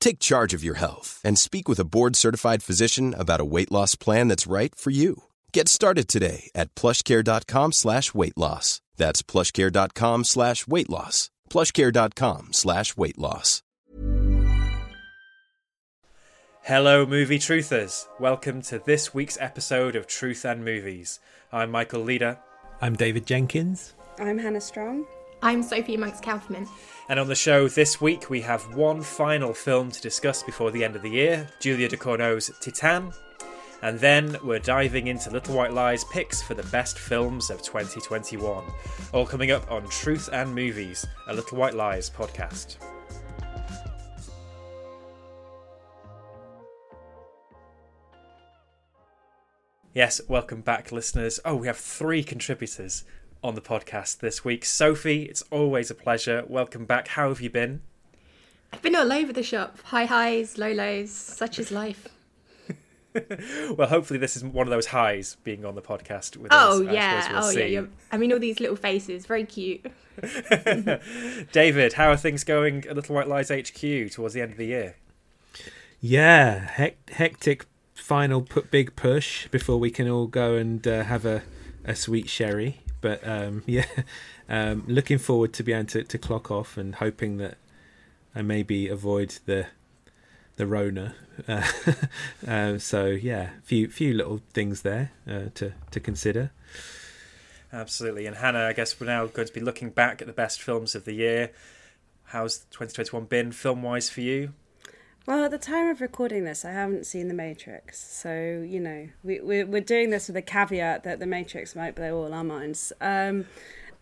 Take charge of your health and speak with a board-certified physician about a weight loss plan that's right for you. Get started today at plushcare.com slash weight loss. That's plushcare.com slash weight loss. plushcare.com slash weight loss. Hello, movie truthers. Welcome to this week's episode of Truth and Movies. I'm Michael Leader. I'm David Jenkins. I'm Hannah Strong. I'm Sophie Monks Kaufman. And on the show this week, we have one final film to discuss before the end of the year Julia Ducournau's Titane. And then we're diving into Little White Lies picks for the best films of 2021. All coming up on Truth and Movies, a Little White Lies podcast. Yes, welcome back, listeners. Oh, we have three contributors on the podcast this week. Sophie, it's always a pleasure. Welcome back. How have you been? I've been all over the shop. High highs, low lows, such is life. well, hopefully this is one of those highs being on the podcast with oh, us. Yeah. We'll oh see. yeah, you're, I mean all these little faces, very cute. David, how are things going at Little White Lies HQ towards the end of the year? Yeah, hect- hectic final put big push before we can all go and uh, have a, a sweet sherry. But um, yeah, um, looking forward to be able to, to clock off and hoping that I maybe avoid the the Rona. Uh, uh, so yeah, few few little things there uh, to to consider. Absolutely, and Hannah, I guess we're now going to be looking back at the best films of the year. How's 2021 been film wise for you? Well, at the time of recording this, I haven't seen The Matrix. So, you know, we, we're, we're doing this with a caveat that The Matrix might blow all our minds. Um,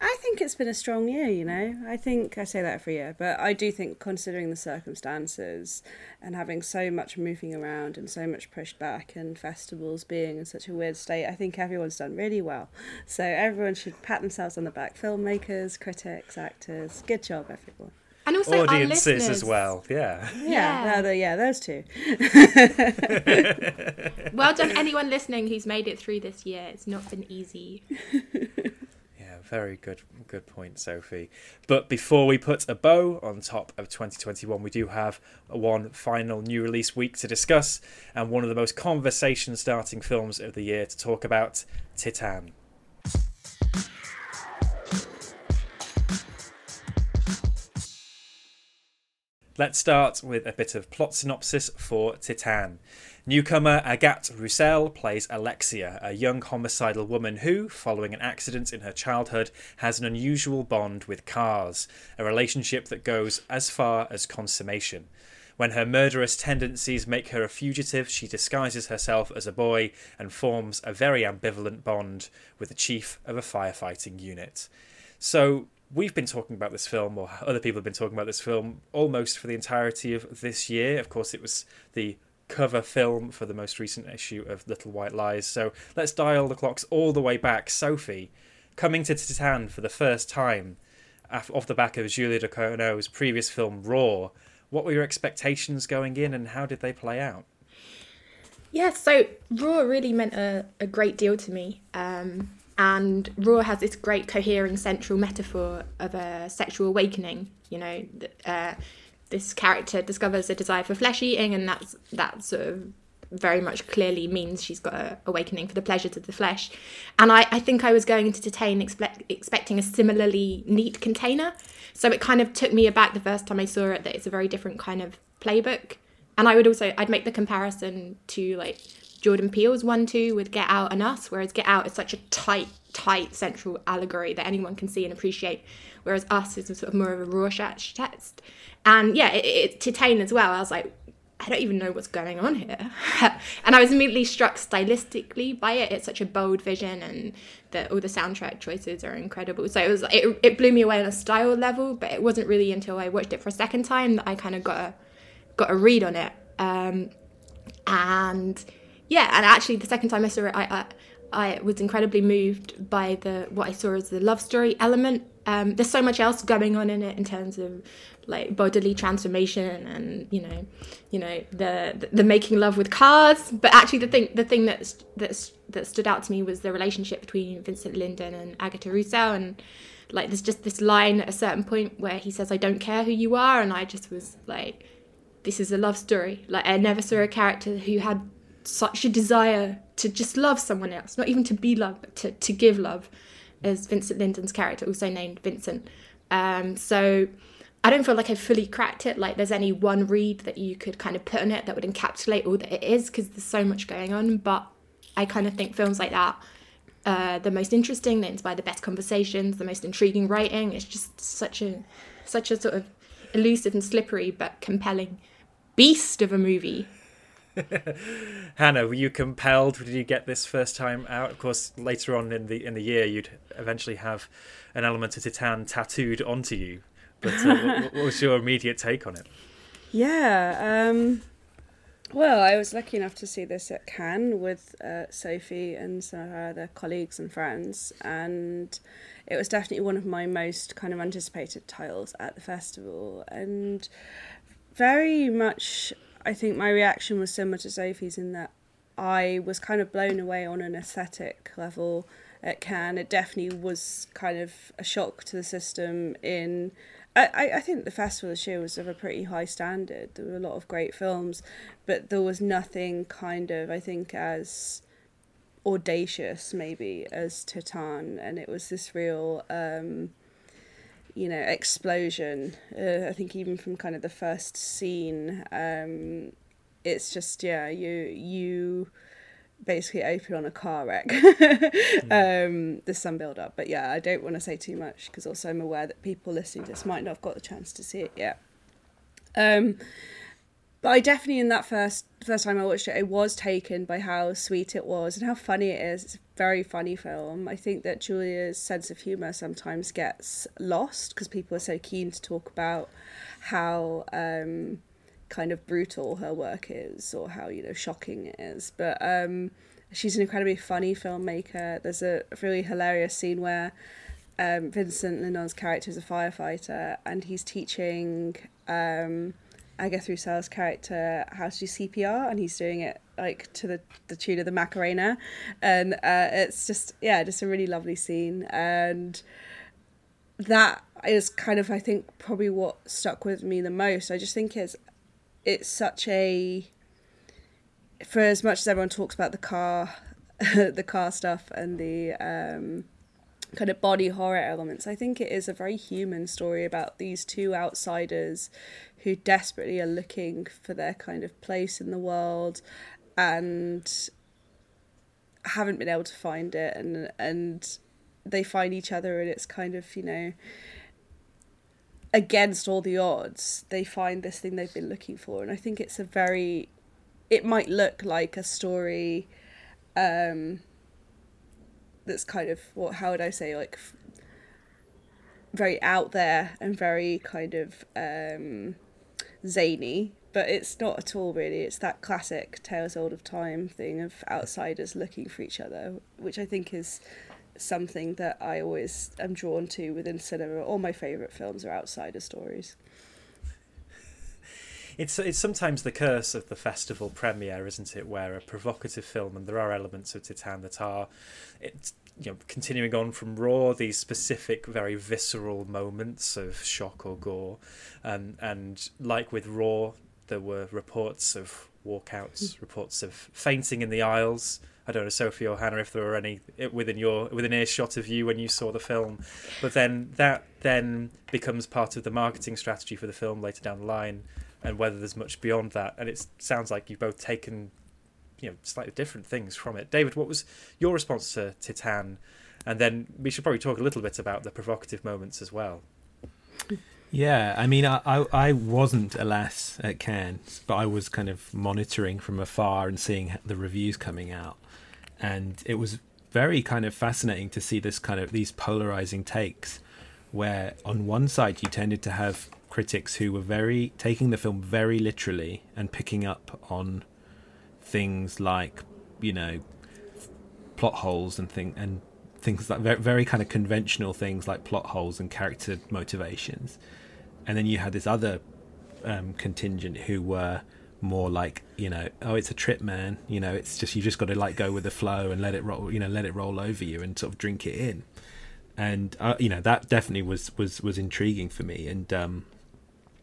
I think it's been a strong year, you know. I think I say that every year, but I do think, considering the circumstances and having so much moving around and so much pushed back and festivals being in such a weird state, I think everyone's done really well. So, everyone should pat themselves on the back filmmakers, critics, actors. Good job, everyone. And also audiences as well. Yeah. Yeah, yeah, yeah those two. well done, anyone listening who's made it through this year. It's not been easy. Yeah, very good, good point, Sophie. But before we put a bow on top of 2021, we do have one final new release week to discuss, and one of the most conversation-starting films of the year to talk about, Titane. Let's start with a bit of plot synopsis for Titane. Newcomer Agathe Rousselle plays Alexia, a young homicidal woman who, following an accident in her childhood, has an unusual bond with cars, a relationship that goes as far as consummation. When her murderous tendencies make her a fugitive, she disguises herself as a boy and forms a very ambivalent bond with the chief of a firefighting unit. So, we've been talking about this film, or other people have been talking about this film, almost for the entirety of this year. Of course, it was the cover film for the most recent issue of Little White Lies. So let's dial the clocks all the way back. Sophie, coming to Titane for the first time off the back of Julia Ducournau's previous film Raw, what were your expectations going in and how did they play out? Yeah, so Raw really meant a, a great deal to me. Um, and Raw has this great cohering central metaphor of a sexual awakening. You know, uh, this character discovers a desire for flesh eating, and that's that sort of very much clearly means she's got an awakening for the pleasures of the flesh. And I, I think I was going into Titane expect, expecting a similarly neat container. So it kind of took me aback the first time I saw it that it's a very different kind of playbook. And I would also I'd make the comparison to like Jordan Peele's one too with Get Out and Us, whereas Get Out is such a tight, tight central allegory that anyone can see and appreciate, whereas Us is sort of more of a Rorschach test. And yeah, it, it, Titane as well. I was like, I don't even know what's going on here. and I was immediately struck stylistically by it. It's such a bold vision, and the, all the soundtrack choices are incredible. So it was it, it blew me away on a style level, but it wasn't really until I watched it for a second time that I kind of got a got a read on it. Um, and yeah, and actually the second time I saw it, I, I I was incredibly moved by the what I saw as the love story element. Um, there's so much else going on in it in terms of like bodily transformation and you know you know the, the, the making love with cars. But actually the thing the thing that's that's that stood out to me was the relationship between Vincent Lindon and Agatha Rousselle and like there's just this line at a certain point where he says I don't care who you are. And I just was like this is a love story. Like I never saw a character who had such a desire to just love someone else not even to be loved but to, to give love as Vincent Lindon's character also named Vincent um, so I don't feel like I've fully cracked it. Like there's any one read that you could kind of put on it that would encapsulate all that it is because there's so much going on. But I kind of think films like that uh, the most interesting. They inspire the best conversations, the most intriguing writing. It's just such a such a sort of elusive and slippery but compelling beast of a movie. Hannah, were you compelled? Did you get this first time out? Of course, later on in the in the year, you'd eventually have an element of Titane tattooed onto you. But uh, what, was your immediate take on it? Yeah. Um, well, I was lucky enough to see this at Cannes with uh, Sophie and some of her other colleagues and friends, and it was definitely one of my most kind of anticipated titles at the festival, and very much. I think my reaction was similar to Sophie's in that I was kind of blown away on an aesthetic level at Cannes. It definitely was kind of a shock to the system in I, I think the festival this year was of a pretty high standard. There were a lot of great films, but there was nothing kind of I think as audacious maybe as Titane, and it was this real um, you know explosion. Uh, I think even from kind of the first scene, um, it's just yeah you you basically open on a car wreck. um, there's some build up, but yeah, I don't want to say too much because also I'm aware that people listening to this might not have got the chance to see it yet. Um, but I definitely, in that first first time I watched it, I was taken by how sweet it was and how funny it is. It's a very funny film. I think that Julia's sense of humour sometimes gets lost because people are so keen to talk about how. Um, kind of brutal her work is or how you know shocking it is but um she's an incredibly funny filmmaker there's a really hilarious scene where um, Vincent Lindon's character is a firefighter and he's teaching um, Agatha Rousselle's character how to do CPR and he's doing it like to the, the tune of the Macarena. And uh, it's just yeah just a really lovely scene. And that is kind of I think probably what stuck with me the most. I just think it's it's such a for as much as everyone talks about the car the car stuff and the um, kind of body horror elements i think it is a very human story about these two outsiders who desperately are looking for their kind of place in the world and haven't been able to find it and and they find each other and it's kind of you know against all the odds, they find this thing they've been looking for. And I think it's a very, it might look like a story um, that's kind of, what, how would I say, like very out there and very kind of um, zany, but it's not at all really. It's that classic Tales Old of Time thing of outsiders looking for each other, which I think is something that I always am drawn to within cinema. All my favourite films are outsider stories. It's it's sometimes the curse of the festival premiere, isn't it? Where a provocative film, and there are elements of Titane that are, it's you know, continuing on from Raw, these specific, very visceral moments of shock or gore, um, and like with Raw, there were reports of walkouts, reports of fainting in the aisles, I don't know, Sophie or Hannah, if there were any within your within earshot of you when you saw the film. But then that then becomes part of the marketing strategy for the film later down the line, and whether there's much beyond that. And it sounds like you've both taken you know slightly different things from it. David, what was your response to Titane? And then we should probably talk a little bit about the provocative moments as well. Yeah, I mean, I, I, I wasn't, alas, at Cannes, but I was kind of monitoring from afar and seeing the reviews coming out, and it was very kind of fascinating to see this kind of these polarizing takes, where on one side you tended to have critics who were very taking the film very literally and picking up on things like, you know, plot holes and thing and things like very, very kind of conventional things like plot holes and character motivations. And then you had this other um, contingent who were more like you know oh it's a trip man. You know it's just you just got to like go with the flow and let it roll you know let it roll over you and sort of drink it in. And uh, you know that definitely was was was intriguing for me. And um,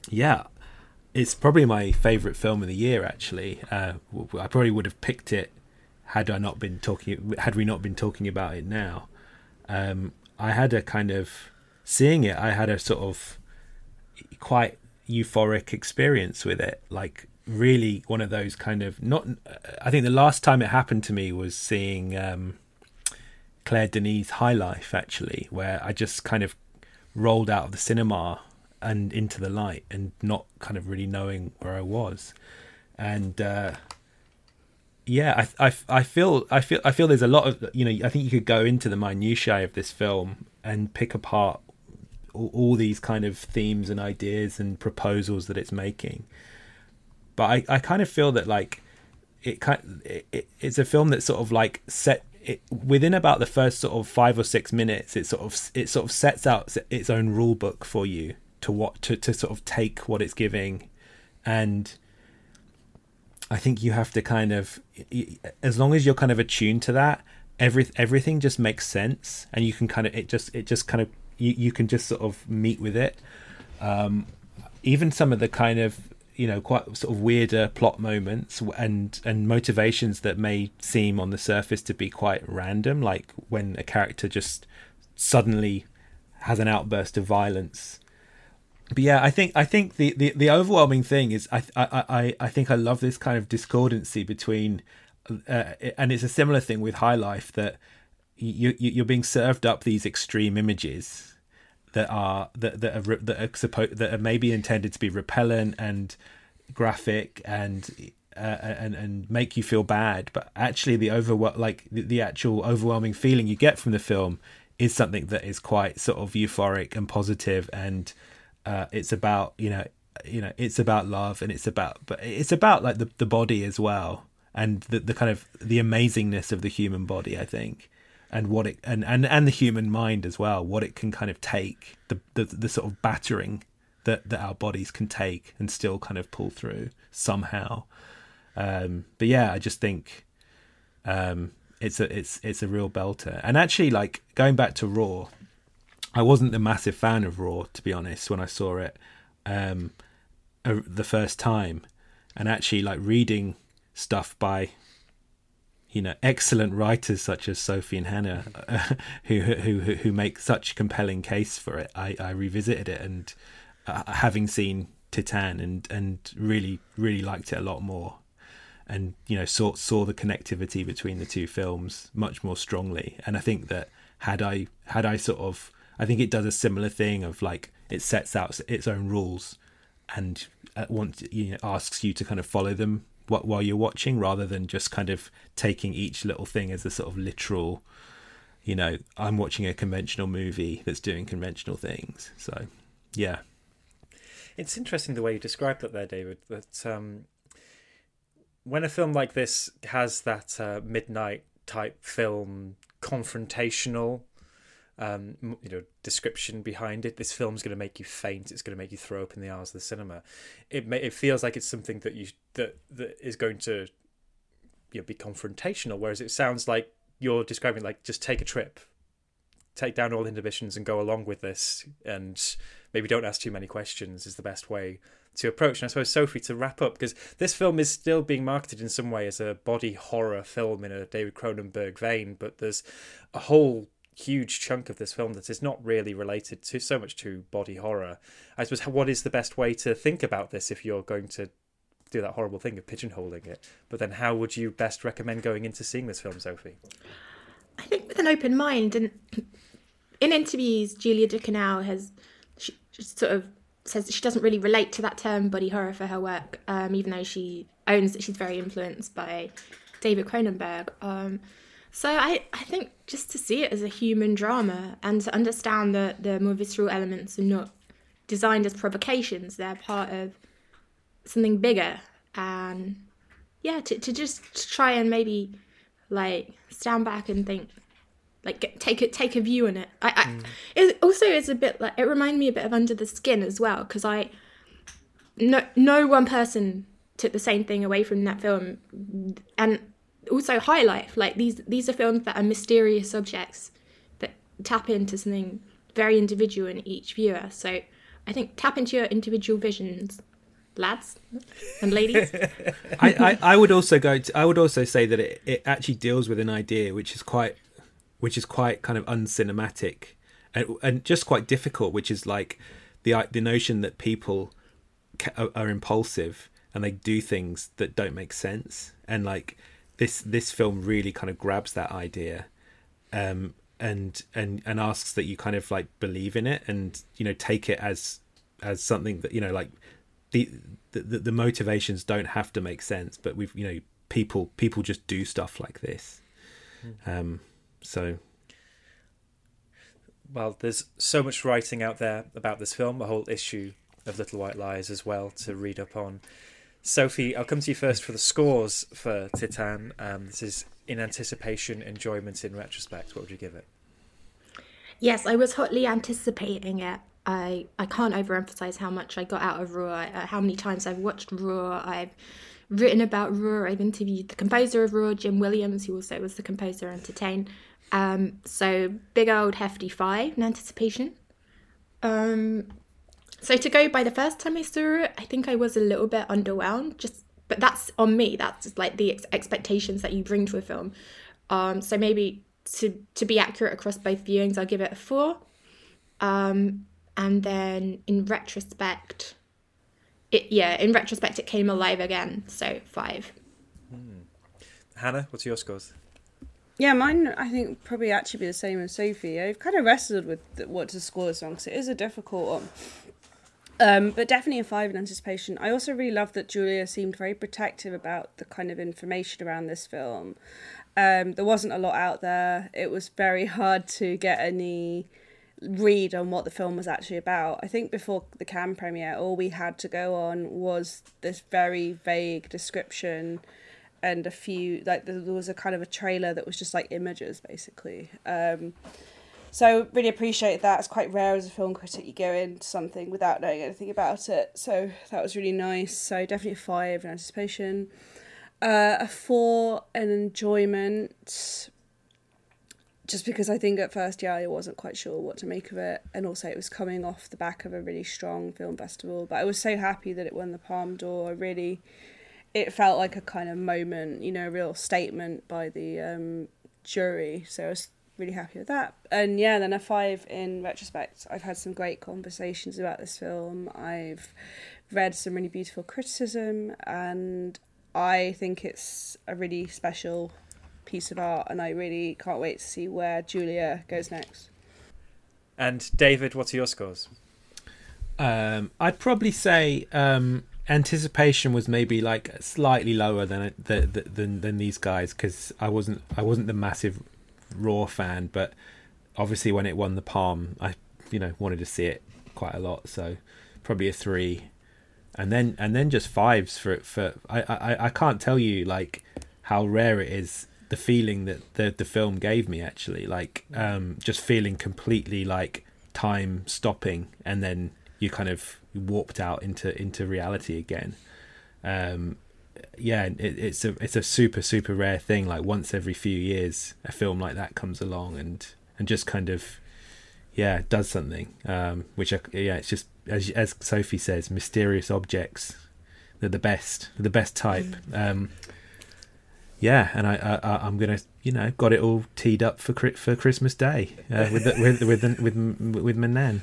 yeah it's probably my favorite film of the year actually uh, i probably would have picked it had i not been talking had we not been talking about it now um, i had a kind of seeing it i had a sort of quite euphoric experience with it. Like really one of those kind of not. I think the last time it happened to me was seeing um, Claire Denis' High Life actually, where I just kind of rolled out of the cinema and into the light and not kind of really knowing where I was, and. Uh, yeah, I, I, I feel I feel I feel there's a lot of you know I think you could go into the minutiae of this film and pick apart all, all these kind of themes and ideas and proposals that it's making. But I, I kind of feel that like it kind it, it, it's a film that sort of like set it, within about the first sort of five or six minutes it sort of it sort of sets out its own rule book for you to what to, to sort of take what it's giving and I think you have to kind of as long as you're kind of attuned to that every everything just makes sense and you can kind of it just it just kind of you, you can just sort of meet with it. Um, even some of the kind of you know quite sort of weirder plot moments and and motivations that may seem on the surface to be quite random, like when a character just suddenly has an outburst of violence. But yeah, I think I think the, the, the overwhelming thing is I, I I I think I love this kind of discordancy between, uh, and it's a similar thing with High Life that you, you you're being served up these extreme images that are that that are that are supposed that are maybe intended to be repellent and graphic and uh, and and make you feel bad, but actually the over like the, the actual overwhelming feeling you get from the film is something that is quite sort of euphoric and positive, and uh, it's about you know you know it's about love and it's about but it's about like the the body as well and the the kind of the amazingness of the human body. I think and what it and, and and the human mind as well what it can kind of take the the, the sort of battering that that our bodies can take and still kind of pull through somehow um, but yeah i just think um, it's a it's it's a real belter and actually like going back to raw i wasn't a massive fan of raw to be honest when i saw it um, uh, the first time and actually like reading stuff by you know excellent writers such as Sophie and Hannah uh, who who who make such a compelling case for it. I, I revisited it and uh, having seen Titane and and really really liked it a lot more, and you know saw saw the connectivity between the two films much more strongly. And I think that had I had I sort of I think it does a similar thing of like it sets out its own rules and wants you know asks you to kind of follow them while you're watching rather than just kind of taking each little thing as a sort of literal you know i'm watching a conventional movie that's doing conventional things. So yeah. It's interesting the way you described that there david that um, when a film like this has that uh, midnight type film confrontational um, you know description behind it. This film's going to make you faint. It's going to make you throw up in the aisles of the cinema. It may, it feels like it's something that you that that is going to you know, be confrontational, whereas it sounds like you're describing like just take a trip, take down all inhibitions and go along with this, and maybe don't ask too many questions is the best way to approach. And I suppose Sophie to wrap up because this film is still being marketed in some way as a body horror film in a David Cronenberg vein, but there's a whole huge chunk of this film that is not really related to so much to body horror. I suppose what is the best way to think about this if you're going to do that horrible thing of pigeonholing it. But then, how would you best recommend going into seeing this film, Sophie? I think with an open mind, and in interviews, Julia Ducournau has she sort of says she doesn't really relate to that term body horror for her work, um, even though she owns that she's very influenced by David Cronenberg. Um, so I, I think just to see it as a human drama and to understand that the more visceral elements are not designed as provocations, they're part of something bigger. And yeah, to, to just to try and maybe like stand back and think like get, take it take a view on it i, I mm. it also is a bit like it reminded me a bit of under the skin as well because i no no one person took the same thing away from that film and also high life like these these are films that are mysterious subjects that tap into something very individual in each viewer. So i think tap into your individual visions lads and ladies. I, I, I would also go to, i would also say that it, it actually deals with an idea which is quite which is quite kind of uncinematic and, and just quite difficult, which is like the the notion that people are, are impulsive and they do things that don't make sense, and like this this film really kind of grabs that idea, um, and and and asks that you kind of like believe in it and you know take it as as something that you know like the the, the motivations don't have to make sense, but we've you know people people just do stuff like this. Mm. Um, so, well, there's so much writing out there about this film, a whole issue of Little White Lies as well to read up on. Sophie, I'll come to you first for the scores for Titane. Um, this is in anticipation, enjoyment in retrospect. What would you give it? Yes, I was hotly anticipating it. I I can't overemphasize how much I got out of Raw, uh, how many times I've watched Raw. I've written about Raw. I've interviewed the composer of Raw, Jim Williams, who also was the composer on Titane. Um, so big old hefty five in anticipation. Um, so to go by the first time I saw it, I think I was a little bit underwhelmed. Just, but that's on me. That's just like the ex- expectations that you bring to a film. Um, so maybe to to be accurate across both viewings, I'll give it a four. Um, and then in retrospect, it yeah, in retrospect, it came alive again. So five. Hmm. Hannah, what's your scores? Yeah, mine I think probably actually be the same as Sophie. I've kind of wrestled with what to score this one because it is a difficult one. Um, but definitely a five in anticipation. I also really love that Julia seemed very protective about the kind of information around this film. Um, there wasn't a lot out there. It was very hard to get any read on what the film was actually about. I think before the Cannes premiere, all we had to go on was this very vague description and a few like there was a kind of a trailer that was just like images basically. Um, so really appreciate that. It's quite rare as a film critic you go into something without knowing anything about it. So that was really nice. So definitely a five in anticipation. Uh, a four an enjoyment. Just because I think at first, yeah, I wasn't quite sure what to make of it, and also it was coming off the back of a really strong film festival. But I was so happy that it won the Palme d'Or. I really it felt like a kind of moment, you know, a real statement by the um, jury. So I was really happy with that. And yeah, then a five in retrospect. I've had some great conversations about this film. I've read some really beautiful criticism, and I think it's a really special piece of art. And I really can't wait to see where Julia goes next. And David, what are your scores? Um, I'd probably say um, anticipation was maybe like slightly lower than than than these guys because I wasn't I wasn't the massive Raw fan, but obviously when it won the Palme, I you know wanted to see it quite a lot, so probably a three, and then and then just fives for it for I I I can't tell you like how rare it is the feeling that the the film gave me actually like um just feeling completely like time stopping and then you kind of warped out into into reality again. Um, yeah, it, it's a it's a super super rare thing. Like once every few years, a film like that comes along and and just kind of yeah does something. Um, which I, yeah, it's just as as Sophie says, mysterious objects. They're the best. They're the best type. Mm. Um, yeah, and I, I am gonna you know got it all teed up for for Christmas Day uh, with the, with with with with, with my nan.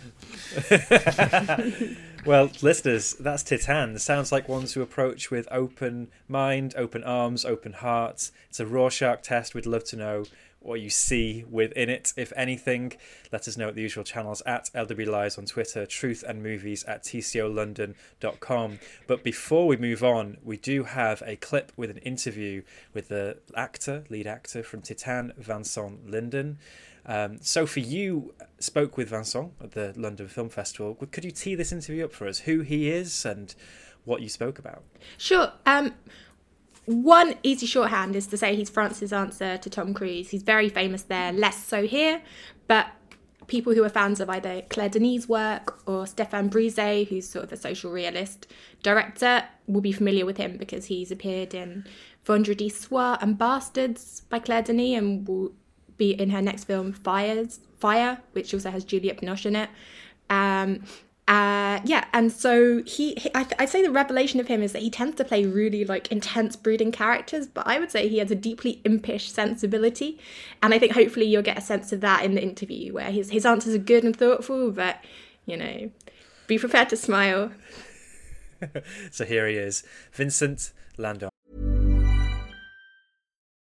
Well, listeners, that's Titane. Sounds like one to approach with open mind, open arms, open hearts. It's a Rorschach test. We'd love to know what you see within it, if anything. Let us know at the usual channels at LW Lies on Twitter, truth and movies at tcolondon.com. But before we move on, we do have a clip with an interview with the actor, lead actor from Titane, Vincent Lindon. Um, Sophie, you spoke with Vincent at the London Film Festival. Could you tee this interview up for us? Who he is and what you spoke about? Sure. Um, one easy shorthand is to say he's France's answer to Tom Cruise. He's very famous there, less so here, but people who are fans of either Claire Denis' work or Stéphane Brizé, who's sort of a social realist director, will be familiar with him because he's appeared in Vendredi Soir and Bastards by Claire Denis and will be in her next film Fires Fire, which also has Juliette Binoche in it. Um, uh, yeah, and so he, he I, would say the revelation of him is that he tends to play really like intense, brooding characters, but I would say he has a deeply impish sensibility, and I think hopefully you'll get a sense of that in the interview, where his his answers are good and thoughtful, but you know, be prepared to smile. so here he is, Vincent Lindon.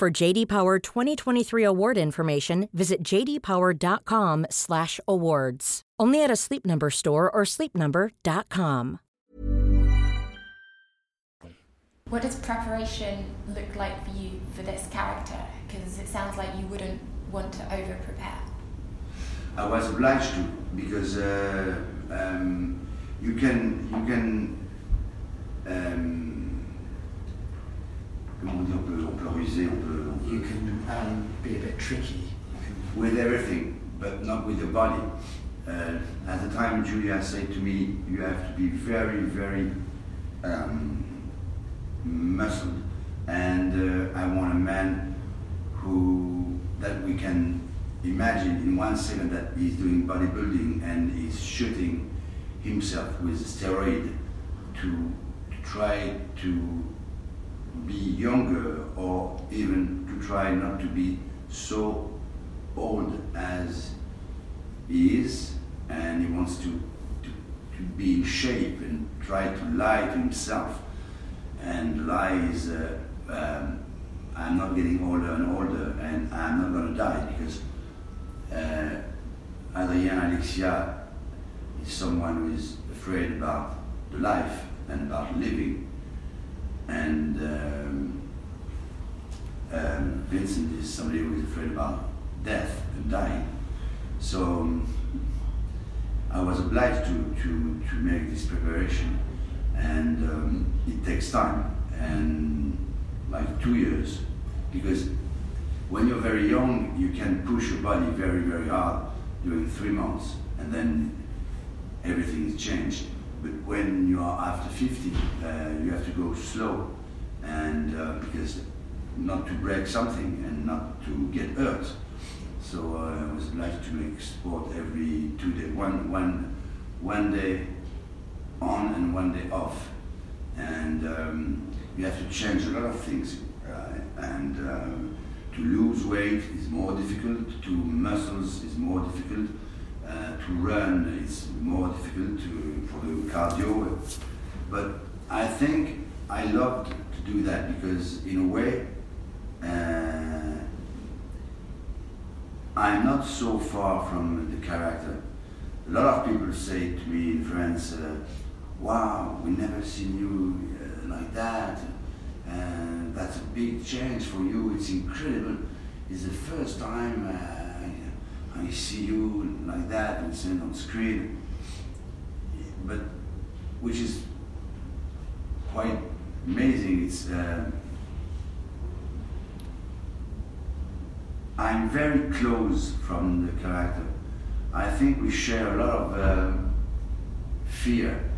For JD Power 2023 award information, visit jdpower.com/awards. Only at a Sleep Number store or sleepnumber.com. What does preparation look like for you for this character? Because it sounds like you wouldn't want to over prepare. I was obliged to because uh, um, you can you can. Um, comment dire, on peut, on peut ruser, on peut. You can um, be a bit tricky. With everything, but not with the body. Uh, at the time, Julia said to me, "You have to be very, very um, muscled, and uh, I want a man who that we can imagine in one second that he's doing bodybuilding and he's shooting himself with a steroid to, to try to be younger or even to try not to be so old as he is and he wants to, to, to be in shape and try to lie to himself. And lie is uh, um, I'm not getting older and older and I'm not going to die because uh, Adrien Alexia is someone who is afraid about the life and about living and um, um, Vincent is somebody who is afraid about death and dying. So um, I was obliged to, to, to make this preparation. And um, it takes time and like two years. Because when you're very young you can push your body very very hard during three months. And then everything is changed when you are after 50 uh, you have to go slow and uh, because not to break something and not to get hurt so uh, I was obliged to make sport every two days one, one, one day on and one day off. And um, you have to change a lot of things. Uh, and um, to lose weight is more difficult, to muscles is more difficult, uh, to run is more difficult to, for the cardio. But I think I loved to do that because, in a way, uh, I'm not so far from the character. A lot of people say to me in France, uh, wow, we never seen you uh, like that. And that's a big change for you. It's incredible. It's the first time uh, I see you like that and on screen. But which is quite amazing. It's uh, I'm very close from the character. I think we share a lot of um, fear,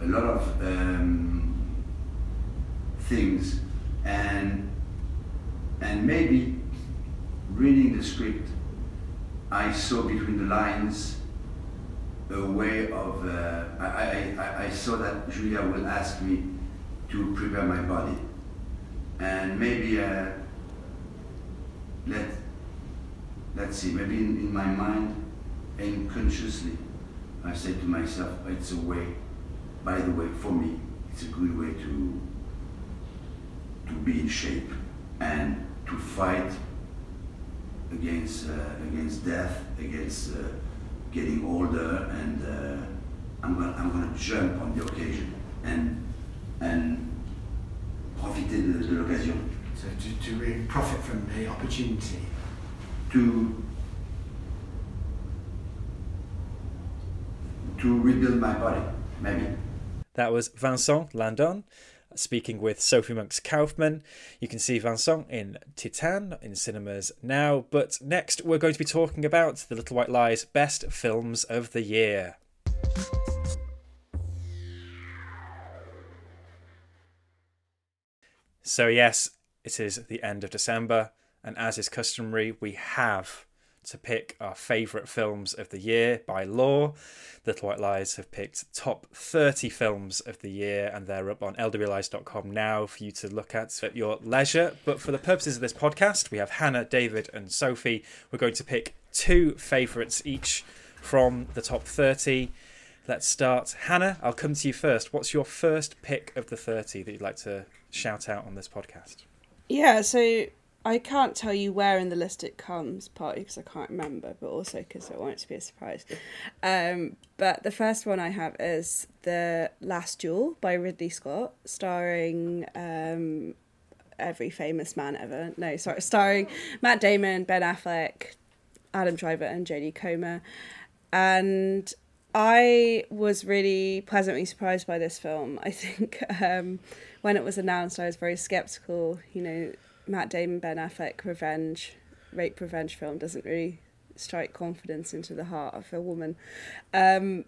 a lot of um, things, and and maybe reading the script, I saw between the lines a way of. Uh, I, I, I saw that Julia will ask me to prepare my body, and maybe uh, let let's see, maybe in, in my mind and consciously, I said to myself, it's a way, by the way, for me, it's a good way to, to be in shape and to fight against, uh, against death, against uh, getting older, and uh, I'm gonna, I'm gonna jump on the occasion and, and profiter de, de l'occasion. So to, to really profit from the opportunity. To to rebuild my body, maybe. That was Vincent Lindon speaking with Sophie Monks Kaufman. You can see Vincent in Titane in cinemas now, but next we're going to be talking about The Little White Lies Best Films of the Year. So, yes, it is the end of December, and as is customary, we have to pick our favourite films of the year by law. Little White Lies have picked top 30 films of the year, and they're up on lwlies.com now for you to look at at your leisure. But for the purposes of this podcast, we have Hannah, David, and Sophie. We're going to pick two favourites each from the top 30. Let's start. Hannah, I'll come to you first. What's your first pick of the 30 that you'd like to shout out on this podcast? Yeah, so I can't tell you where in the list it comes, partly because I can't remember, but also because I want it to be a surprise. Um, but the first one I have is The Last Duel by Ridley Scott, starring um, every famous man ever. No, sorry, starring Matt Damon, Ben Affleck, Adam Driver, and Jodie Comer. And I was really pleasantly surprised by this film. I think um, when it was announced, I was very skeptical. You know, Matt Damon, Ben Affleck revenge, rape revenge film doesn't really strike confidence into the heart of a woman. Um,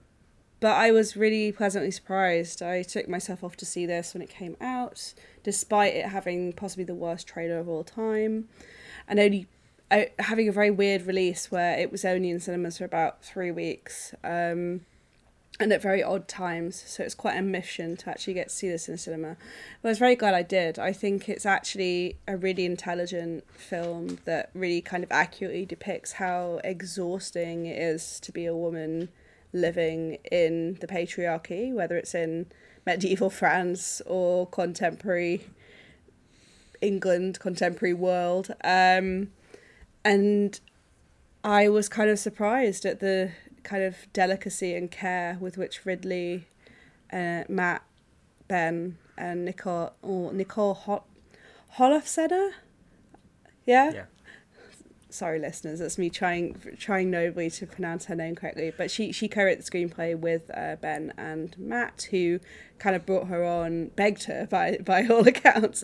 but I was really pleasantly surprised. I took myself off to see this when it came out, despite it having possibly the worst trailer of all time, and only uh, having a very weird release where it was only in cinemas for about three weeks. Um, and at very odd times. So it's quite a mission to actually get to see this in cinema. But I was very glad I did. I think it's actually a really intelligent film that really kind of accurately depicts how exhausting it is to be a woman living in the patriarchy, whether it's in medieval France or contemporary England, contemporary world. Um, and I was kind of surprised at the kind of delicacy and care with which Ridley, uh, Matt, Ben, and Nicole or Nicole Hot Holofcener, yeah. Yeah. Sorry, listeners, that's me trying trying nobly to pronounce her name correctly. But she she co-wrote the screenplay with uh, Ben and Matt, who kind of brought her on, begged her by by all accounts,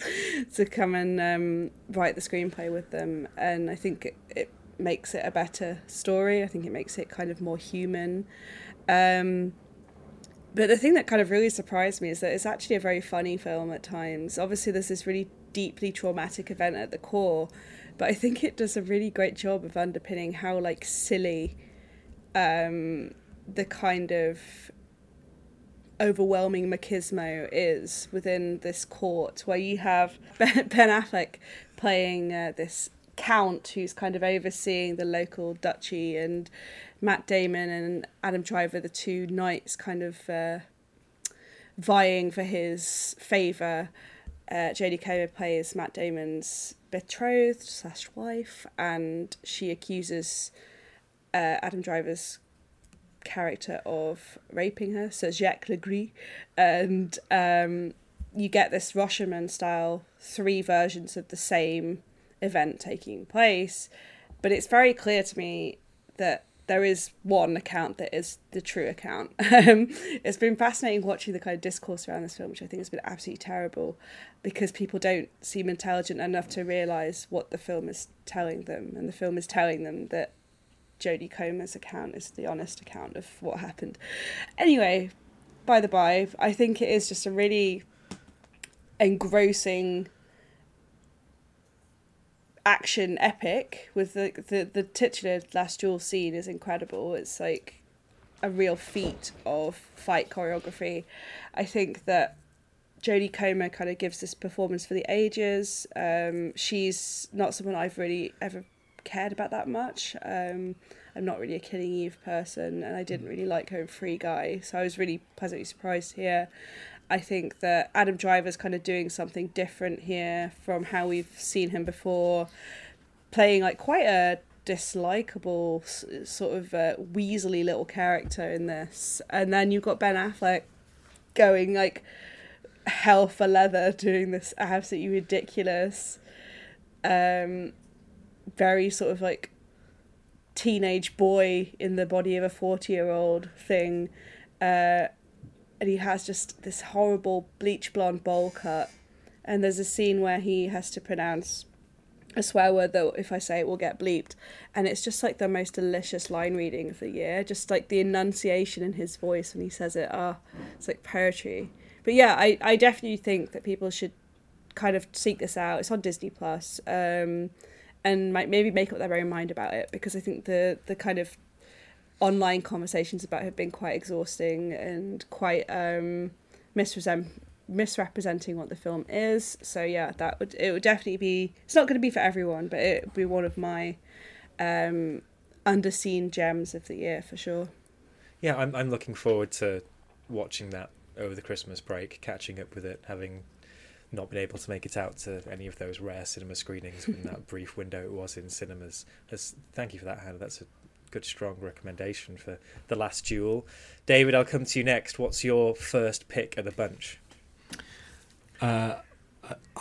to come and um, write the screenplay with them. And I think it, it makes it a better story. I think it makes it kind of more human. Um, but the thing that kind of really surprised me is that it's actually a very funny film at times. Obviously, there's this really deeply traumatic event at the core, but I think it does a really great job of underpinning how like silly um, the kind of overwhelming machismo is within this court, where you have Ben, Affleck playing uh, this count who's kind of overseeing the local duchy, and Matt Damon and Adam Driver, the two knights, kind of uh, vying for his favour. Uh, Jodie Comer plays Matt Damon's betrothed slash wife, and she accuses uh, Adam Driver's character of raping her, so Jacques Legris, and um, you get this Rashomon style three versions of the same event taking place, but it's very clear to me that there is one account that is the true account. Um, it's been fascinating watching the kind of discourse around this film, which I think has been absolutely terrible, because people don't seem intelligent enough to realise what the film is telling them, and the film is telling them that Jodie Comer's account is the honest account of what happened. Anyway, by the by, I think it is just a really engrossing action epic with the, the the titular last duel scene is incredible. It's like a real feat of fight choreography. I think that Jodie Comer kind of gives this performance for the ages. Um, she's not someone I've really ever cared about that much. Um, I'm not really a Killing Eve person, and I didn't really like her in Free Guy, so I was really pleasantly surprised here. I think that Adam Driver's kind of doing something different here from how we've seen him before, playing like quite a dislikable sort of uh, weaselly little character in this, and then you've got Ben Affleck going like hell for leather, doing this absolutely ridiculous, um, very sort of like teenage boy in the body of a forty year old thing. Uh, and he has just this horrible bleach blonde bowl cut. And there's a scene where he has to pronounce a swear word that if I say it will get bleeped. And it's just like the most delicious line reading of the year. Just like the enunciation in his voice when he says it. Ah, oh, it's like poetry. But yeah, I, I definitely think that people should kind of seek this out. It's on Disney Plus. Um, and might maybe make up their own mind about it because I think the the kind of online conversations about have been quite exhausting and quite um, misrepresent misrepresenting what the film is. So yeah, that would it would definitely be. It's not going to be for everyone, but it would be one of my um, underseen gems of the year for sure. Yeah, I'm I'm looking forward to watching that over the Christmas break, catching up with it, having not been able to make it out to any of those rare cinema screenings in that brief window it was in cinemas. As, thank you for that, Hannah. That's a good strong recommendation for the last duel. David, I'll come to you next. What's your first pick of the bunch? Uh,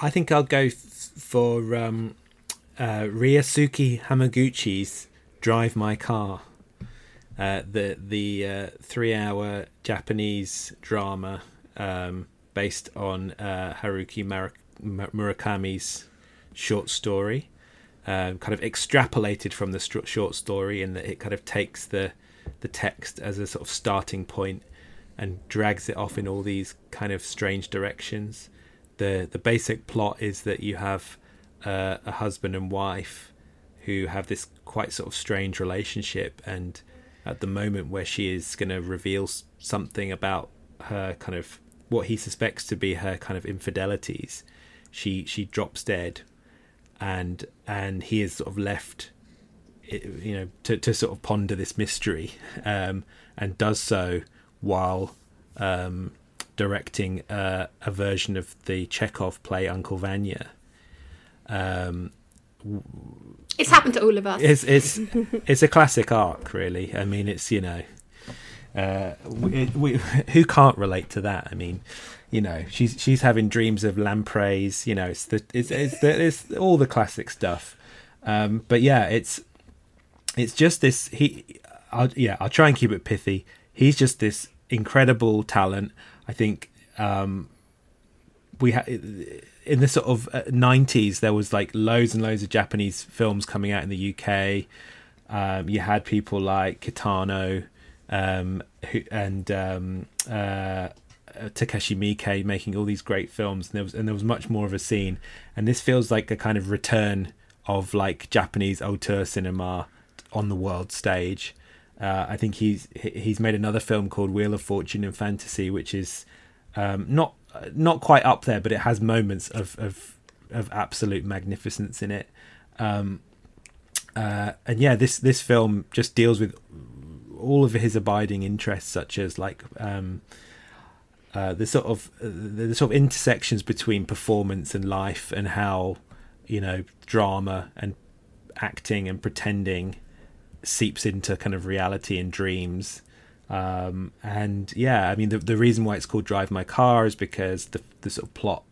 I think I'll go for um, uh, Ryusuke Hamaguchi's "Drive My Car," uh, the the uh, three-hour Japanese drama um, based on uh, Haruki Murakami's short story um, kind of extrapolated from the short story in that it kind of takes the the text as a sort of starting point and drags it off in all these kind of strange directions. the The basic plot is that you have uh, a husband and wife who have this quite sort of strange relationship, and at the moment where she is going to reveal something about her kind of what he suspects to be her kind of infidelities, she she drops dead and and he is sort of left you know to, to sort of ponder this mystery um, and does so while um, directing uh, a version of the Chekhov play Uncle Vanya. Um, it's happened to all of us. It's it's it's a classic arc, really. I mean, it's you know, uh, we, we, who can't relate to that? I mean, you know she's she's having dreams of lampreys you know it's the it's it's, the, it's all the classic stuff. Um, but yeah it's it's just this he I'll, yeah I'll try and keep it pithy. He's just this incredible talent. I think um, we had in the sort of 90s uh, there was like loads and loads of Japanese films coming out in the UK um, you had people like Kitano um, who, and um, uh, Takashi Miike making all these great films, and there was and there was much more of a scene. And this feels like a kind of return of like Japanese auteur cinema on the world stage. Uh, I think he's he's made another film called Wheel of Fortune and Fantasy, which is um, not not quite up there, but it has moments of of, of absolute magnificence in it. Um, uh, and yeah, this this film just deals with all of his abiding interests, such as like um, uh, the sort of uh, the sort of intersections between performance and life, and how you know drama and acting and pretending seeps into kind of reality and dreams. Um, and yeah, I mean, the the reason why it's called Drive My Car is because the the sort of plot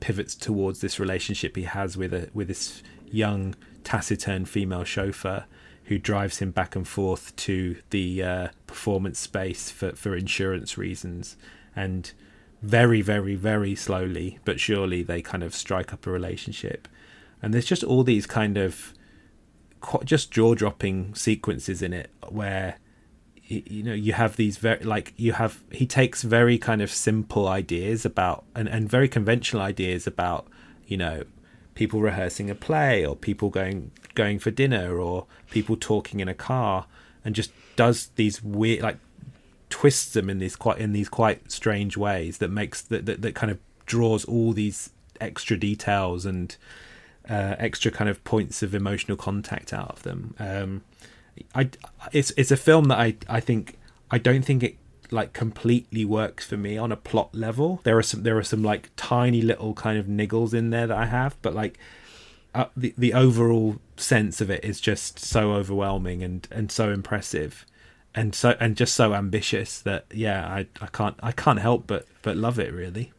pivots towards this relationship he has with a with this young taciturn female chauffeur who drives him back and forth to the uh, performance space for for insurance reasons, and very very very slowly but surely they kind of strike up a relationship, and there's just all these kind of just jaw dropping sequences in it where you know you have these very like you have he takes very kind of simple ideas about and, and very conventional ideas about you know people rehearsing a play or people going going for dinner or people talking in a car and just does these weird like twists them in these quite in these quite strange ways that makes that that, that kind of draws all these extra details and uh, extra kind of points of emotional contact out of them. Um, I it's it's a film that I I think I don't think it like completely works for me on a plot level. There are some there are some like tiny little kind of niggles in there that I have, but like uh, the the overall sense of it is just so overwhelming and and so impressive and so and just so ambitious that yeah I I can't I can't help but but love it really.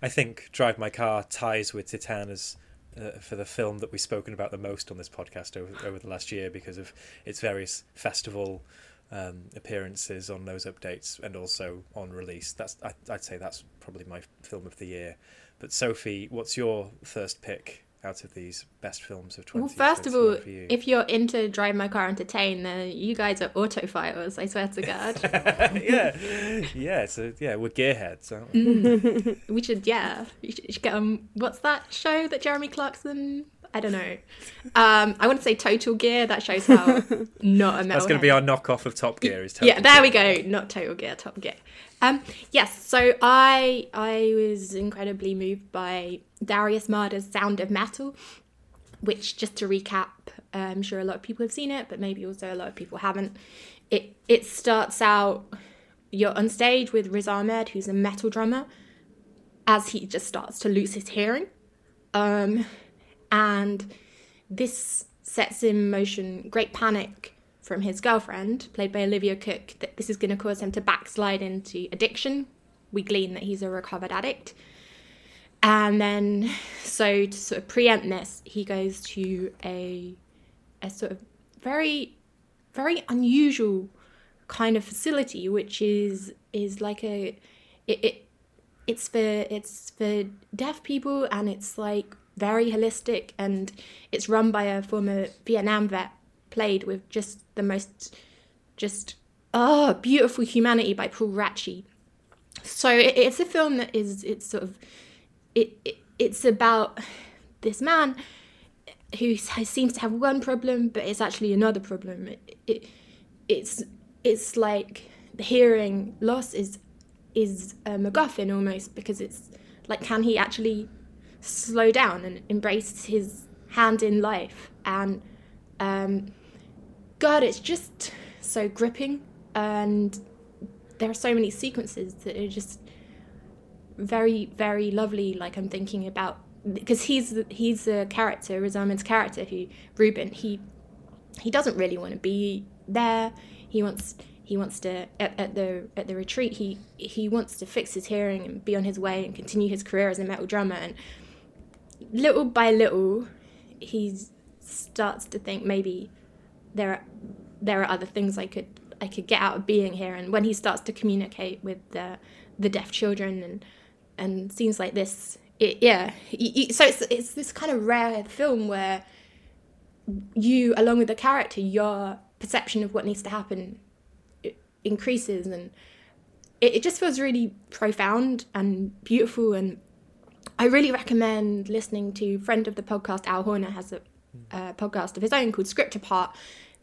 I think Drive My Car ties with Titane as uh, for the film that we've spoken about the most on this podcast over, over the last year because of its various festival um, appearances on those updates and also on release. That's I, would say that's probably my film of the year. But Sophie, what's your first pick out of these best films of 20 Well, first of all, you? if you're into Drive My Car and Titane, then you guys are autophiles, I swear to God. yeah, yeah, so yeah, we're gearheads, aren't we? we should, yeah, you should, you should get um, what's that show that Jeremy Clarkson I don't know. Um, I want to say Total Gear. That shows how not a metal. That's going to be our knockoff of Top Gear. Is Total yeah, there Gear. we go. Not Total Gear, Top Gear. Um, yes. So I I was incredibly moved by Darius Marder's Sound of Metal, which just to recap, uh, I'm sure a lot of people have seen it, but maybe also a lot of people haven't. It it starts out you're on stage with Riz Ahmed, who's a metal drummer, as he just starts to lose his hearing. Um, and this sets in motion great panic from his girlfriend, played by Olivia Cooke, that this is going to cause him to backslide into addiction. We glean that he's a recovered addict. And then, so to sort of preempt this, he goes to a, a sort of very, very unusual kind of facility, which is is like a, it, it it's for it's for deaf people, and it's like very holistic and it's run by a former Vietnam vet played with just the most just oh beautiful humanity by Paul Raci. So it, it's a film that is it's sort of it, it it's about this man who seems to have one problem but it's actually another problem. It, it it's it's like the hearing loss is is a MacGuffin almost because it's like can he actually slow down and embrace his hand in life. And um, God, it's just so gripping. And there are so many sequences that are just very, very lovely. Like I'm thinking about because he's he's a character, Ahmed's character, who Ruben. He he doesn't really want to be there. He wants he wants to at, at, the at the retreat he he wants to fix his hearing and be on his way and continue his career as a metal drummer and little by little, he starts to think maybe there are there are other things I could I could get out of being here. And when he starts to communicate with the the deaf children and and scenes like this, it, yeah. So it's it's this kind of rare film where you, along with the character, your perception of what needs to happen increases and it, it just feels really profound and beautiful and I really recommend listening to friend of the podcast Al Horner has a, a podcast of his own called Script Apart,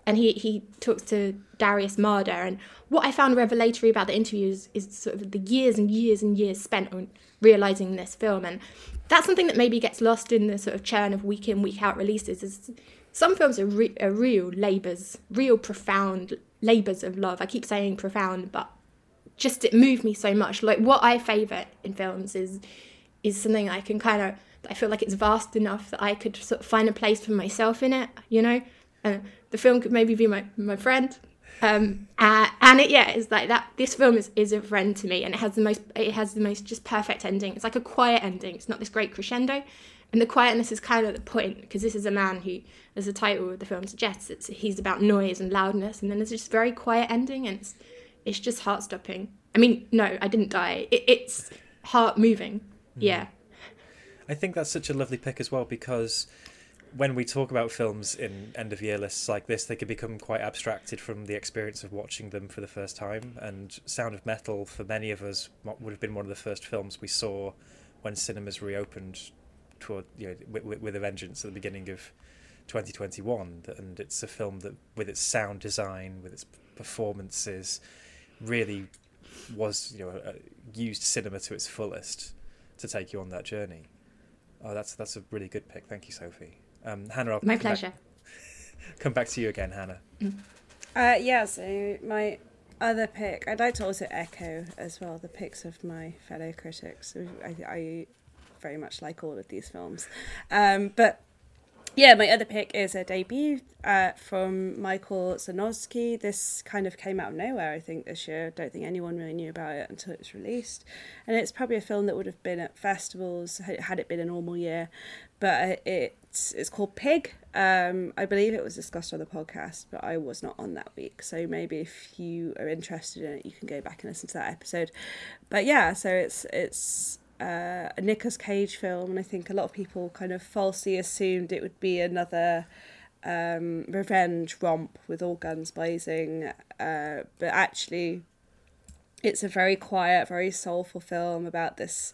and he he talks to Darius Marder. And what I found revelatory about the interviews is sort of the years and years and years spent on realizing this film, and that's something that maybe gets lost in the sort of churn of week in week out releases. Is some films are, re- are real labors, real profound labors of love. I keep saying profound, but just it moved me so much. Like what I favour in films is is something I can kind of I feel like it's vast enough that I could sort of find a place for myself in it, you know. And the film could maybe be my my friend. Um, uh, and it yeah, it's like that. This film is, is a friend to me, and it has the most it has the most just perfect ending. It's like a quiet ending. It's not this great crescendo, and the quietness is kind of the point because this is a man who, as the title of the film suggests, it's he's about noise and loudness, and then there's just very quiet ending, and it's it's just heart stopping. I mean, no, I didn't die. It, it's heart moving. Yeah. I think that's such a lovely pick as well because when we talk about films in end of year lists like this, they can become quite abstracted from the experience of watching them for the first time. And Sound of Metal, for many of us, would have been one of the first films we saw when cinemas reopened toward you know with, with a vengeance at the beginning of 2021. And it's a film that, with its sound design, with its performances, really was you know used cinema to its fullest to take you on that journey. Oh, that's that's a really good pick. Thank you, Sophie. Um, Hannah, I'll my come pleasure. Back, come back to you again, Hannah. Uh, yeah, so my other pick, I'd like to also echo as well the picks of my fellow critics. I, I very much like all of these films. Um, but yeah, my other pick is a debut uh, from Michael Sarnoski. This kind of came out of nowhere, I think, this year. I don't think anyone really knew about it until it was released. And it's probably a film that would have been at festivals had it been a normal year. But it's, it's called Pig. Um, I believe it was discussed on the podcast, but I was not on that week. So maybe if you are interested in it, you can go back and listen to that episode. But yeah, so it's it's uh, a Nicolas Cage film, and I think a lot of people kind of falsely assumed it would be another um, revenge romp with all guns blazing, uh, but actually, it's a very quiet, very soulful film about this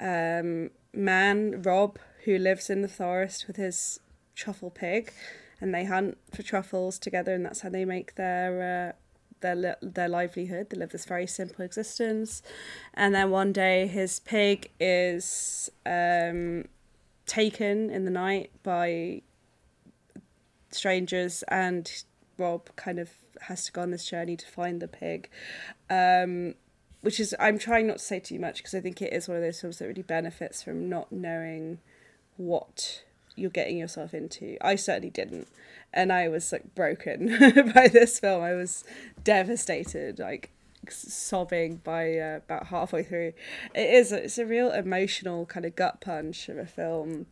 um, man, Rob, who lives in the forest with his truffle pig, and they hunt for truffles together, and that's how they make their uh, their their livelihood. They live this very simple existence, and then one day his pig is um, taken in the night by strangers, and Rob kind of has to go on this journey to find the pig. Um, which is I'm trying not to say too much because I think it is one of those films that really benefits from not knowing what you're getting yourself into. I certainly didn't and I was like broken by this film. I was devastated, like sobbing by uh, about halfway through. It is it's a real emotional kind of gut punch of a film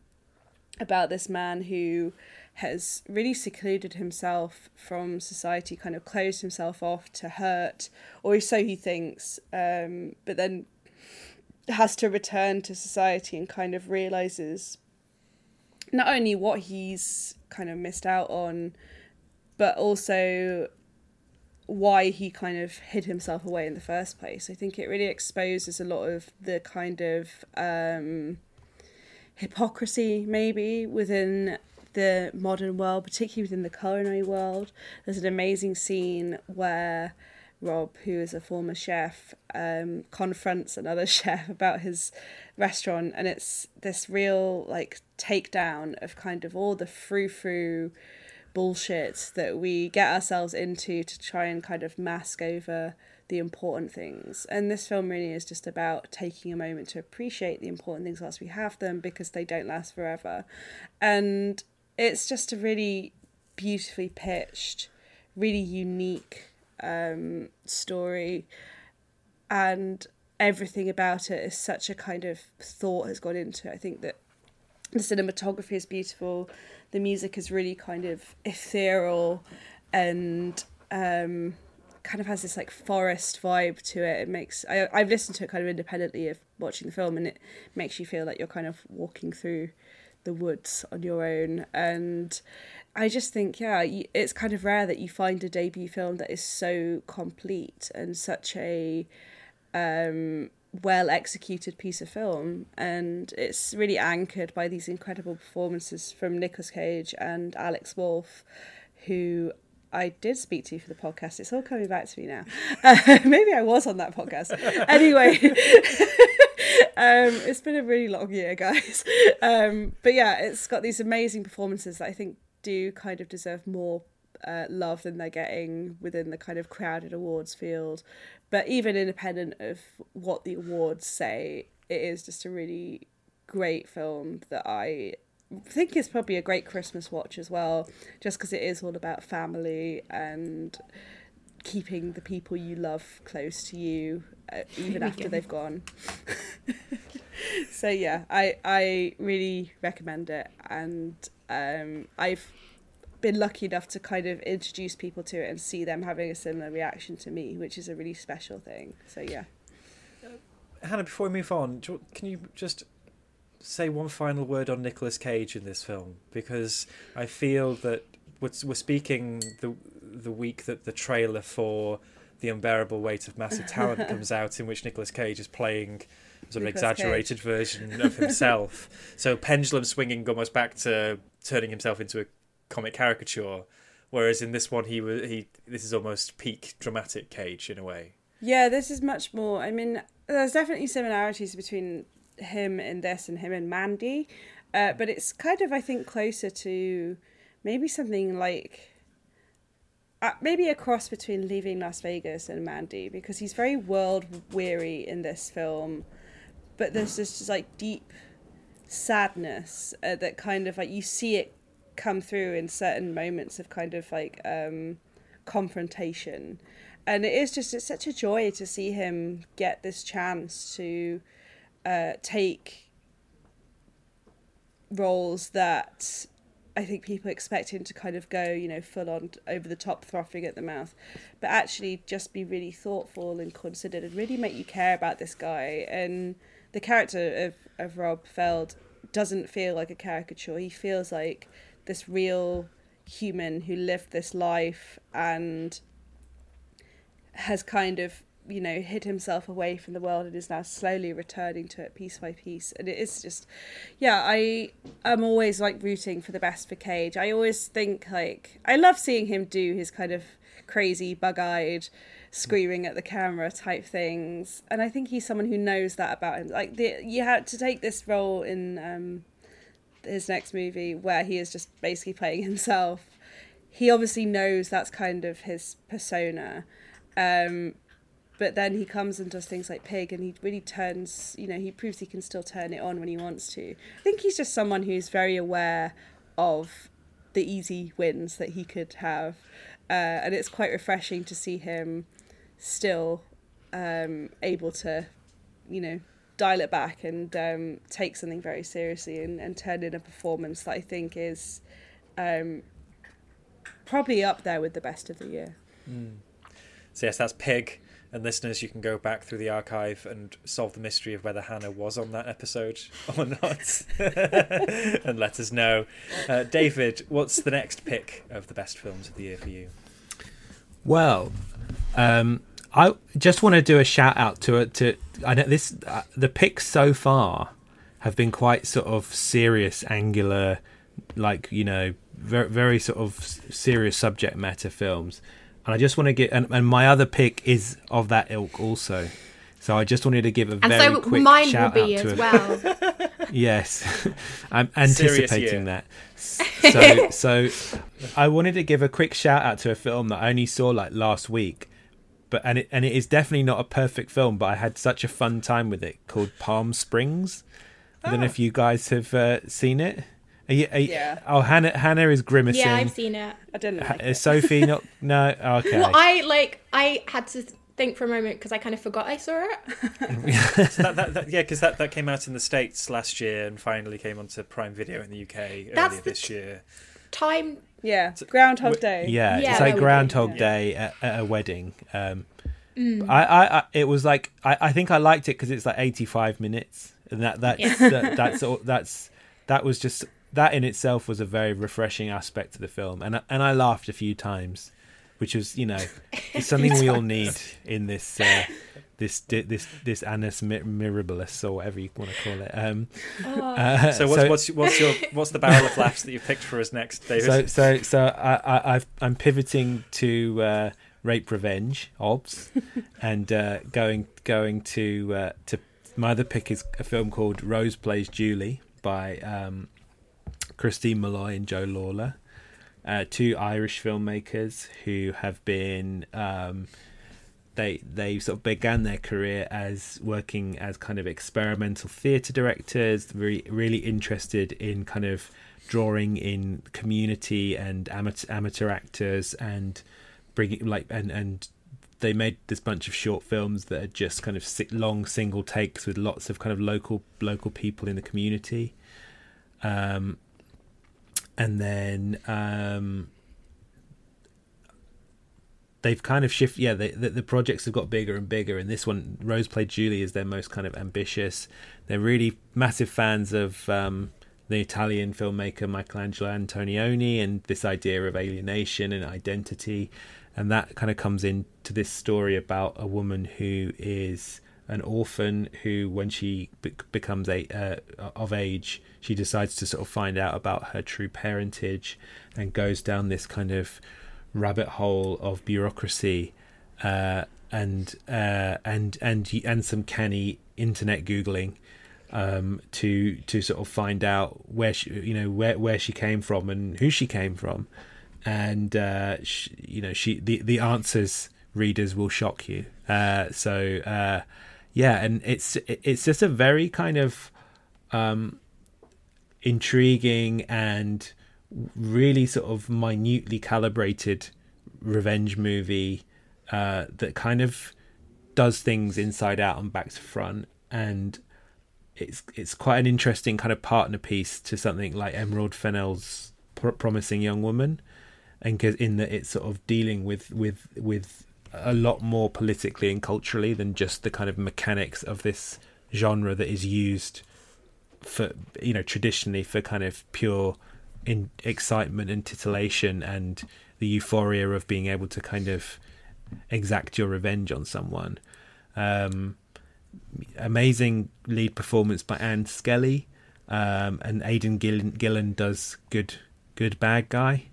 about this man who has really secluded himself from society, kind of closed himself off to hurt, or so he thinks, um, but then has to return to society and kind of realizes not only what he's kind of missed out on, but also why he kind of hid himself away in the first place. I think it really exposes a lot of the kind of um, hypocrisy, maybe, within the modern world, particularly within the culinary world. There's an amazing scene where Rob, who is a former chef, um, confronts another chef about his restaurant, and it's this real like takedown of kind of all the frou frou bullshit that we get ourselves into to try and kind of mask over the important things. And this film really is just about taking a moment to appreciate the important things whilst we have them because they don't last forever. And it's just a really beautifully pitched, really unique um, story, and everything about it is such a kind of thought has gone into it. I think that the cinematography is beautiful, the music is really kind of ethereal, and um, kind of has this like forest vibe to it. It makes I I've listened to it kind of independently of watching the film, and it makes you feel like you're kind of walking through the woods on your own and I just think, yeah, it's kind of rare that you find a debut film that is so complete and such a um, well executed piece of film. And it's really anchored by these incredible performances from Nicolas Cage and Alex Wolff, who I did speak to for the podcast. It's all coming back to me now. Uh, maybe I was on that podcast. anyway, um, it's been a really long year, guys. Um, but yeah, it's got these amazing performances that I think do kind of deserve more uh, love than they're getting within the kind of crowded awards field. But even independent of what the awards say, it is just a really great film that I think is probably a great Christmas watch as well, just because it is all about family and keeping the people you love close to you uh, even after go. they've gone. so yeah, I I really recommend it, and um, I've been lucky enough to kind of introduce people to it and see them having a similar reaction to me, which is a really special thing. So yeah. Hannah, before we move on, can you just say one final word on Nicolas Cage in this film? Because I feel that we're, we're speaking the the week that the trailer for the unbearable weight of massive talent comes out, in which Nicolas Cage is playing sort of exaggerated Cage. version of himself. so pendulum swinging almost back to turning himself into a comic caricature, whereas in this one he was he this is almost peak dramatic Cage in a way. Yeah, this is much more. I mean, there's definitely similarities between him in this and him in Mandy, uh, but it's kind of I think closer to maybe something like uh, maybe a cross between leaving Las Vegas and Mandy because he's very world weary in this film, but there's this just like deep sadness uh, that kind of like you see it come through in certain moments of kind of like um, confrontation, and it is just it's such a joy to see him get this chance to uh, take roles that I think people expect him to kind of go, you know, full on over the top, frothing at the mouth, but actually just be really thoughtful and considered and really make you care about this guy. And the character of, of Rob Feld doesn't feel like a caricature. He feels like this real human who lived this life and has kind of you know hid himself away from the world and is now slowly returning to it piece by piece. And it is just yeah i i'm always like rooting for the best for cage. I always think like i love seeing him do his kind of crazy bug-eyed screaming at the camera type things. And i think he's someone who knows that about him. Like the, you had to take this role in um his next movie where he is just basically playing himself. He obviously knows that's kind of his persona um but then he comes and does things like pig and he really turns you know he proves he can still turn it on when he wants to. I think he's just someone who's very aware of the easy wins that he could have uh, and it's quite refreshing to see him still um, able to you know dial it back and um, take something very seriously and, and turn in a performance that i think is um, probably up there with the best of the year mm. so yes that's pig and listeners, you can go back through the archive and solve the mystery of whether Hannah was on that episode or not, and let us know. Uh, David, what's the next pick of the best films of the year for you? Well, um, I just want to do a shout out to to I know this uh, the picks so far have been quite sort of serious, angular, like you know, very very sort of serious subject matter films and I just want to get and, and my other pick is of that ilk also. So I just wanted to give a and very so quick mine shout will be out as to well. yes, I'm anticipating that. So, so I wanted to give a quick shout out to a film that I only saw like last week, but and it and it is definitely not a perfect film, but I had such a fun time with it called Palm Springs. I don't know if you guys have uh, seen it. Are you, are you, yeah. Oh, Hannah. Hannah is grimacing. Yeah, I've seen it. I didn't. Like is Sophie not? No. Okay. Well, I like. I had to think for a moment because I kind of forgot I saw it. so that, that, that, yeah, because that, that came out in the states last year and finally came onto Prime Video in the UK That's earlier this year. Time. Yeah. Groundhog Day. Yeah, yeah it's like Groundhog yeah. Day at, at, a wedding. Um, mm. I, I, I, it was like I, I think I liked it because it's like eighty five minutes, and that that's yeah. that, that's all, that's that was just that in itself was a very refreshing aspect of the film, and and I laughed a few times. which was you know it's something we all need in this uh, this this this annus mirabilis or whatever you want to call it. Um, oh. uh, so what's, so what's what's your what's the barrel of laughs that you picked for us next, David? So so so I, I am pivoting to uh, rape revenge, obs, and uh, going going to uh, to my other pick is a film called Rose Plays Julie by um, Christine Molloy and Joe Lawlor, uh, two Irish filmmakers who have been. Um, they they sort of began their career as working as kind of experimental theatre directors, really really interested in kind of drawing in community and amateur amateur actors and bringing like and and they made this bunch of short films that are just kind of long single takes with lots of kind of local local people in the community. Um and then um they've kind of shifted. Yeah, they, the, the projects have got bigger and bigger, and this one, Rose Played Julie, is their most kind of ambitious. They're really massive fans of um, the Italian filmmaker Michelangelo Antonioni and this idea of alienation and identity, and that kind of comes into this story about a woman who is an orphan who, when she be- becomes a uh, of age, she decides to sort of find out about her true parentage and goes down this kind of rabbit hole of bureaucracy uh, and uh, and and and some canny internet googling um, to to sort of find out where she you know where where she came from and who she came from, and uh, she, you know she the the answers readers will shock you. Uh, so uh, yeah, and it's it's just a very kind of um, intriguing and really sort of minutely calibrated revenge movie uh, that kind of does things inside out and back to front, and it's it's quite an interesting kind of partner piece to something like Emerald Fennell's Promising Young Woman, and cause in that it's sort of dealing with with with a lot more politically and culturally than just the kind of mechanics of this genre that is used for you know traditionally for kind of pure in excitement and titillation and the euphoria of being able to kind of exact your revenge on someone. Um, amazing lead performance by Ann Skelly, um, and Aidan Gillen, Gillen does good good bad guy.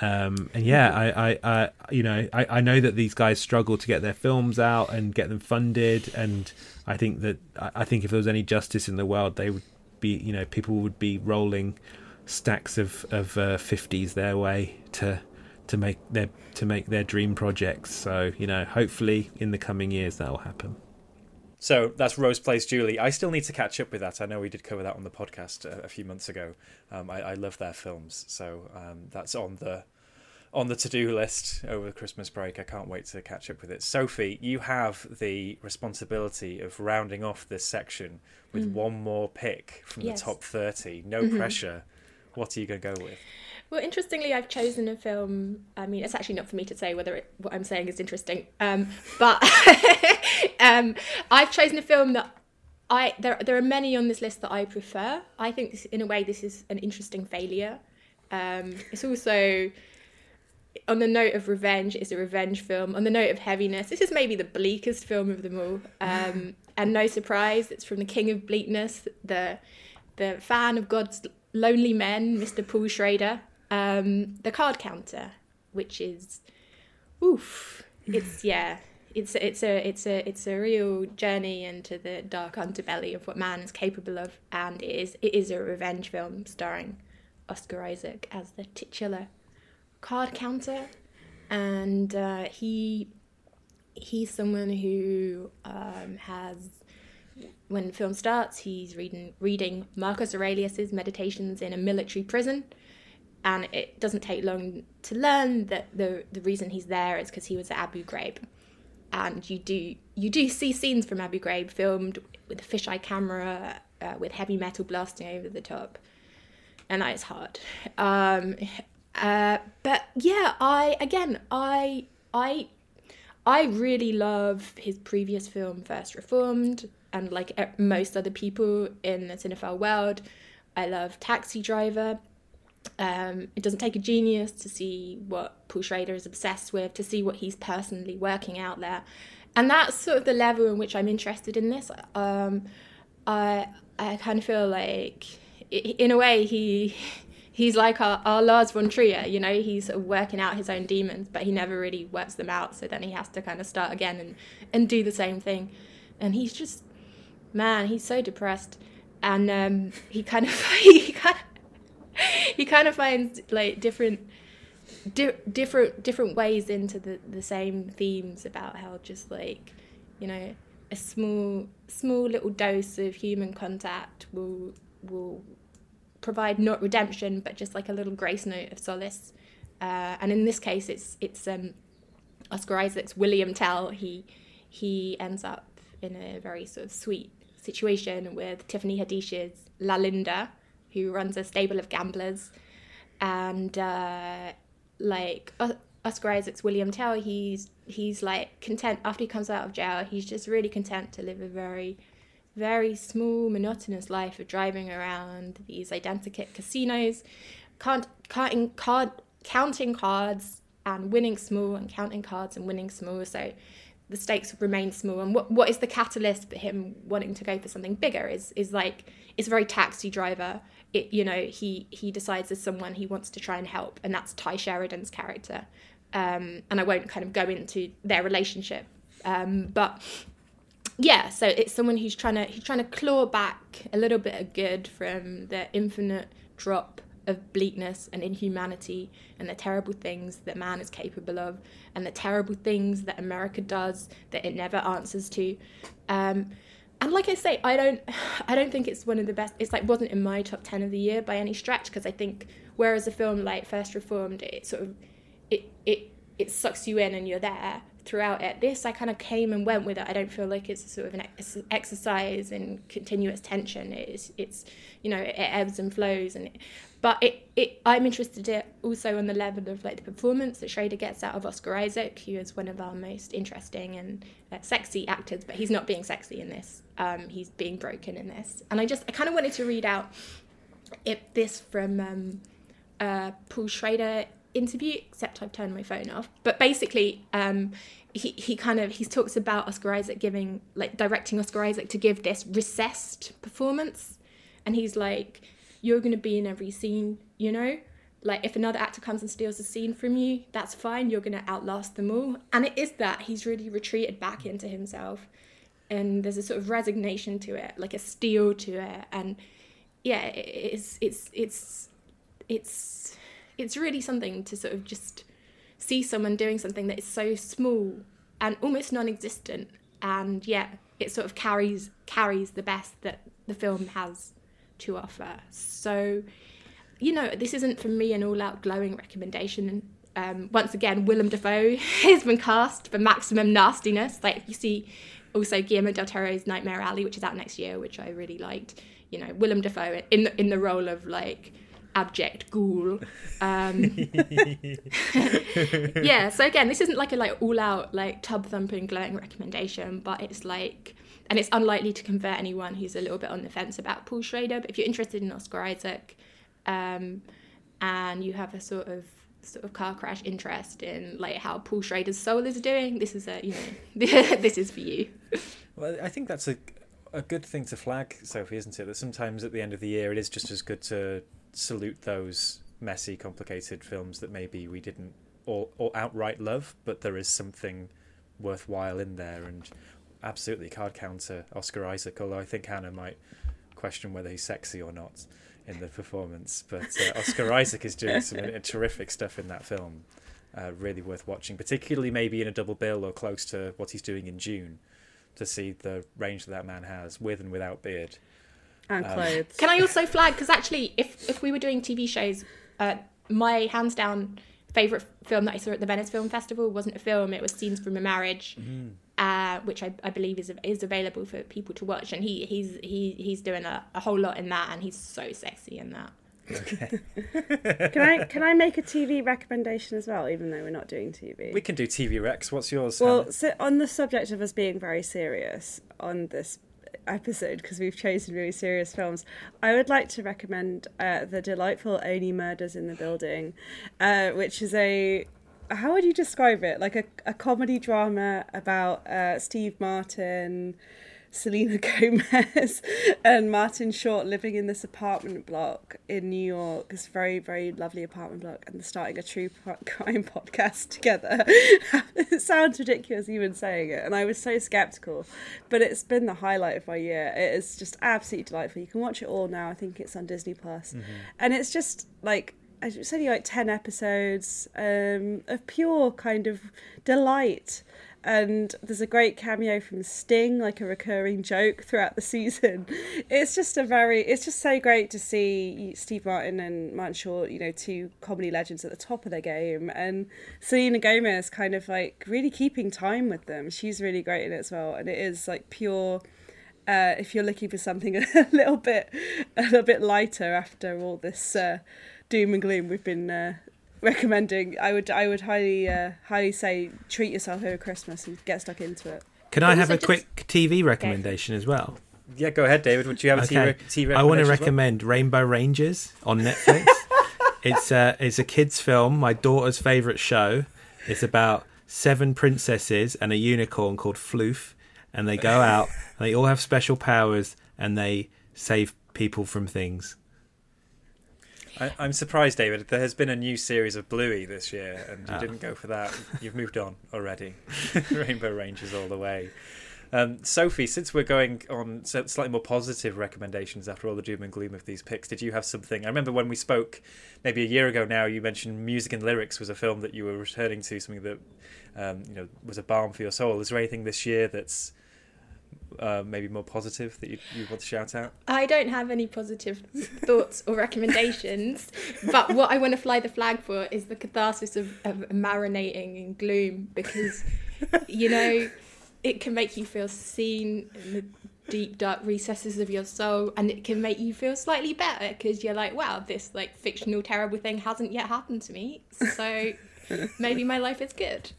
Um, and yeah, I, I, I, you know, I, I know that these guys struggle to get their films out and get them funded, and I think that I think if there was any justice in the world, they would be, you know, people would be rolling stacks of of uh, fifties their way to to make their to make their dream projects. So you know, hopefully in the coming years that will happen. So that's Rose Plays Julie. I still need to catch up with that. I know we did cover that on the podcast a, a few months ago. Um, I, I, love their films, so um, that's on the on the to do list over the Christmas break. I can't wait to catch up with it. Sophie, you have the responsibility of rounding off this section with mm. one more pick from yes. the top 30. No mm-hmm. pressure. What are you going to go with? Well, interestingly, I've chosen a film. I mean, it's actually not for me to say whether it, what I'm saying is interesting, um, but um, I've chosen a film that I there there are many on this list that I prefer. I think this, in a way this is an interesting failure. Um, it's also on the note of revenge, it's a revenge film. On the note of heaviness, this is maybe the bleakest film of them all. Um, and no surprise, it's from the King of Bleakness, the the fan of God's lonely men, Mr. Paul Schrader um, the card counter, which is, oof, it's yeah, it's it's a it's a it's a real journey into the dark underbelly of what man is capable of, and it is it is a revenge film starring Oscar Isaac as the titular card counter, and uh, he he's someone who um, has when the film starts he's reading reading Marcus Aurelius's Meditations in a military prison. And it doesn't take long to learn that the the reason he's there is because he was at Abu Ghraib, and you do you do see scenes from Abu Ghraib filmed with a fisheye camera uh, with heavy metal blasting over the top, and that is hard. Um, uh, but yeah, I again I I I really love his previous film First Reformed, and like most other people in the cinephile world, I love Taxi Driver Um, it doesn't take a genius to see what Paul Schrader is obsessed with, to see what he's personally working out there, and that's sort of the level in which I'm interested in this. Um, I I kind of feel like, in a way, he he's like our, our Lars von Trier, you know, he's working out his own demons, but he never really works them out. So then he has to kind of start again and, and do the same thing. And he's just, man, he's so depressed. And um, he kind of, he kind of, he kind of finds like different, di- different, different ways into the, the same themes about how just like, you know, a small, small little dose of human contact will, will provide not redemption, but just like a little grace note of solace. Uh, and in this case, it's it's um, Oscar Isaac's William Tell. He he ends up in a very sort of sweet situation with Tiffany Haddish's La Linda, who runs a stable of gamblers, and uh, like Oscar Isaac's William Tell, he's he's like content after he comes out of jail. He's just really content to live a very very small, monotonous life of driving around these identikit casinos, can't, counting, card, counting cards and winning small and counting cards and winning small. So the stakes remain small. And what, what is the catalyst for him wanting to go for something bigger is, is like, it's a very taxi driver. It, you know, he, he decides as someone he wants to try and help. And that's Tye Sheridan's character. Um, and I won't kind of go into their relationship. Um, but yeah, so it's someone who's trying to he's trying to claw back a little bit of good from the infinite drop of bleakness and inhumanity and the terrible things that man is capable of and the terrible things that America does that it never answers to. Um, and like I say, I don't, I don't think it's one of the best. It's like wasn't in my top ten of the year by any stretch because I think whereas a film like First Reformed, it sort of, it it it sucks you in and you're there throughout it. This I kind of came and went with it. I don't feel like it's sort of an ex- exercise in continuous tension. It's it's you know it ebbs and flows and. It, but it, it, I'm interested in also on the level of like the performance that Schrader gets out of Oscar Isaac, who is one of our most interesting and uh, sexy actors. But he's not being sexy in this. Um, he's being broken in this. And I just I kind of wanted to read out it, this from um, uh, Paul Schrader interview, except I've turned my phone off. But basically, um, he, he kind of he talks about Oscar Isaac giving like directing Oscar Isaac to give this recessed performance, and he's like, "You're going to be in every scene, you know." Like if another actor comes and steals a scene from you, that's fine. You're going to outlast them all, and it is that he's really retreated back into himself, and there's a sort of resignation to it, like a steel to it, and yeah, it's it's it's it's it's really something to sort of just see someone doing something that is so small and almost non-existent and yet it sort of carries carries the best that the film has to offer. So you know this isn't for me an all-out glowing recommendation. Um, once again willem dafoe has been cast for maximum nastiness. Like you see also guillermo del toro's nightmare alley which is out next year which i really liked. You know willem dafoe in the, in the role of like abject ghoul. Um, yeah, so again, this isn't like a like all out like tub thumping glowing recommendation, but it's like and it's unlikely to convert anyone who's a little bit on the fence about Paul Schrader. But if you're interested in Oscar Isaac, um, and you have a sort of sort of car crash interest in like how Paul Schrader's soul is doing, this is a you know this is for you. Well, I think that's a a good thing to flag, Sophie, isn't it? That sometimes at the end of the year, it is just as good to salute those messy, complicated films that maybe we didn't all, all outright love, but there is something worthwhile in there. And absolutely, card counter Oscar Isaac. Although I think Hannah might question whether he's sexy or not in the performance, but uh, Oscar Isaac is doing some terrific stuff in that film. Uh, really worth watching, particularly maybe in a double bill or close to what he's doing in Dune, to see the range that that man has with and without beard and um, clothes. Can I also flag because actually, if if we were doing TV shows, uh, my hands down favorite film that I saw at the Venice Film Festival wasn't a film; it was Scenes from a Marriage. Mm-hmm. Uh, which I, I believe is is available for people to watch, and he he's he he's doing a, a whole lot in that, and he's so sexy in that. Okay. can I can I make a TV recommendation as well, even though we're not doing TV? We can do TV Rex. What's yours? Well, so on the subject of us being very serious on this episode because we've chosen really serious films, I would like to recommend uh, the delightful Only Murders in the Building, uh, which is a how would you describe it? Like a, a comedy drama about uh, Steve Martin, Selena Gomez, and Martin Short living in this apartment block in New York. This very, very lovely apartment block, and starting a true crime podcast together. it sounds ridiculous even saying it, and I was so skeptical, but it's been the highlight of my year. It is just absolutely delightful. You can watch it all now. I think it's on Disney Plus, mm-hmm. and it's just like it's only like 10 episodes um, of pure kind of delight and there's a great cameo from Sting, like a recurring joke throughout the season. It's just a very, it's just so great to see Steve Martin and Martin Short, you know, two comedy legends at the top of their game, and Selena Gomez kind of like really keeping time with them. She's really great in it as well, and it is like pure. Uh, if you're looking for something a little bit, a little bit lighter after all this uh, doom and gloom we've been uh, recommending. I would I would highly uh, highly say treat yourself over Christmas and get stuck into it. Can I have a quick TV recommendation as well? Yeah, go ahead, David. Would you have a okay. TV, TV I want to recommend well? Rainbow Rangers on Netflix. it's a it's a kids film. My daughter's favorite show. It's about seven princesses and a unicorn called Floof, and they go out. and they all have special powers, and they save people from things. I, am surprised, David. There has been a new series of Bluey this year, and you oh. didn't go for that. You've moved on already. Rainbow Rangers all the way. Um, Sophie, since we're going on slightly more positive recommendations after all the doom and gloom of these picks, did you have something? I remember when we spoke maybe a year ago now, you mentioned music and lyrics was a film that you were returning to, something that um, you know was a balm for your soul. Is there anything this year that's uh, maybe more positive that you, you want to shout out? I don't have any positive thoughts or recommendations, but what I want to fly the flag for is the catharsis of, of marinating in gloom because, you know, it can make you feel seen in the deep dark recesses of your soul and it can make you feel slightly better because you're like wow this like fictional terrible thing hasn't yet happened to me so maybe my life is good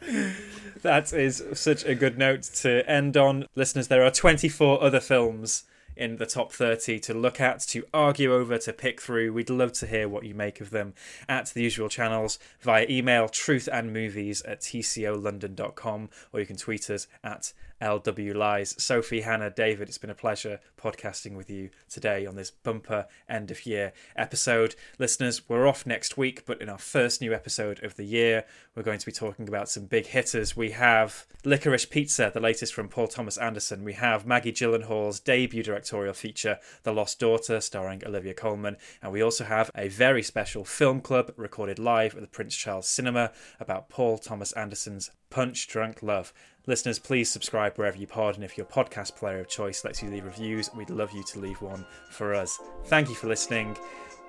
that is such a good note to end on. Listeners, there are 24 other films in the top 30 to look at, to argue over, to pick through. We'd love to hear what you make of them at the usual channels via email truthandmovies at tcolondon.com or you can tweet us at LW Lies. Sophie, Hannah, David, it's been a pleasure podcasting with you today on this bumper end of year episode. Listeners, we're off next week, but in our first new episode of the year, we're going to be talking about some big hitters. We have Licorice Pizza, the latest from Paul Thomas Anderson. We have Maggie Gyllenhaal's debut directorial feature, The Lost Daughter, starring Olivia Colman. And we also have a very special film club recorded live at the Prince Charles Cinema about Paul Thomas Anderson's Punch Drunk Love. Listeners, please subscribe wherever you pod, and if your podcast player of choice lets you leave reviews, we'd love you to leave one for us. Thank you for listening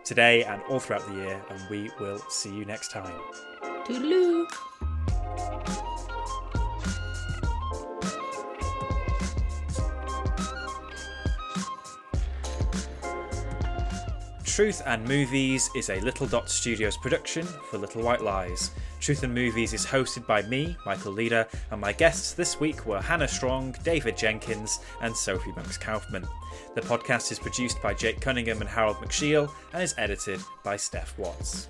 today and all throughout the year, and we will see you next time. Toodaloo! Truth and Movies is a Little Dot Studios production for Little White Lies. Truth and Movies is hosted by me, Michael Leader, and my guests this week were Hannah Strong, David Jenkins, and Sophie Monks Kaufman. The podcast is produced by Jake Cunningham and Harold McShiel and is edited by Steph Watts.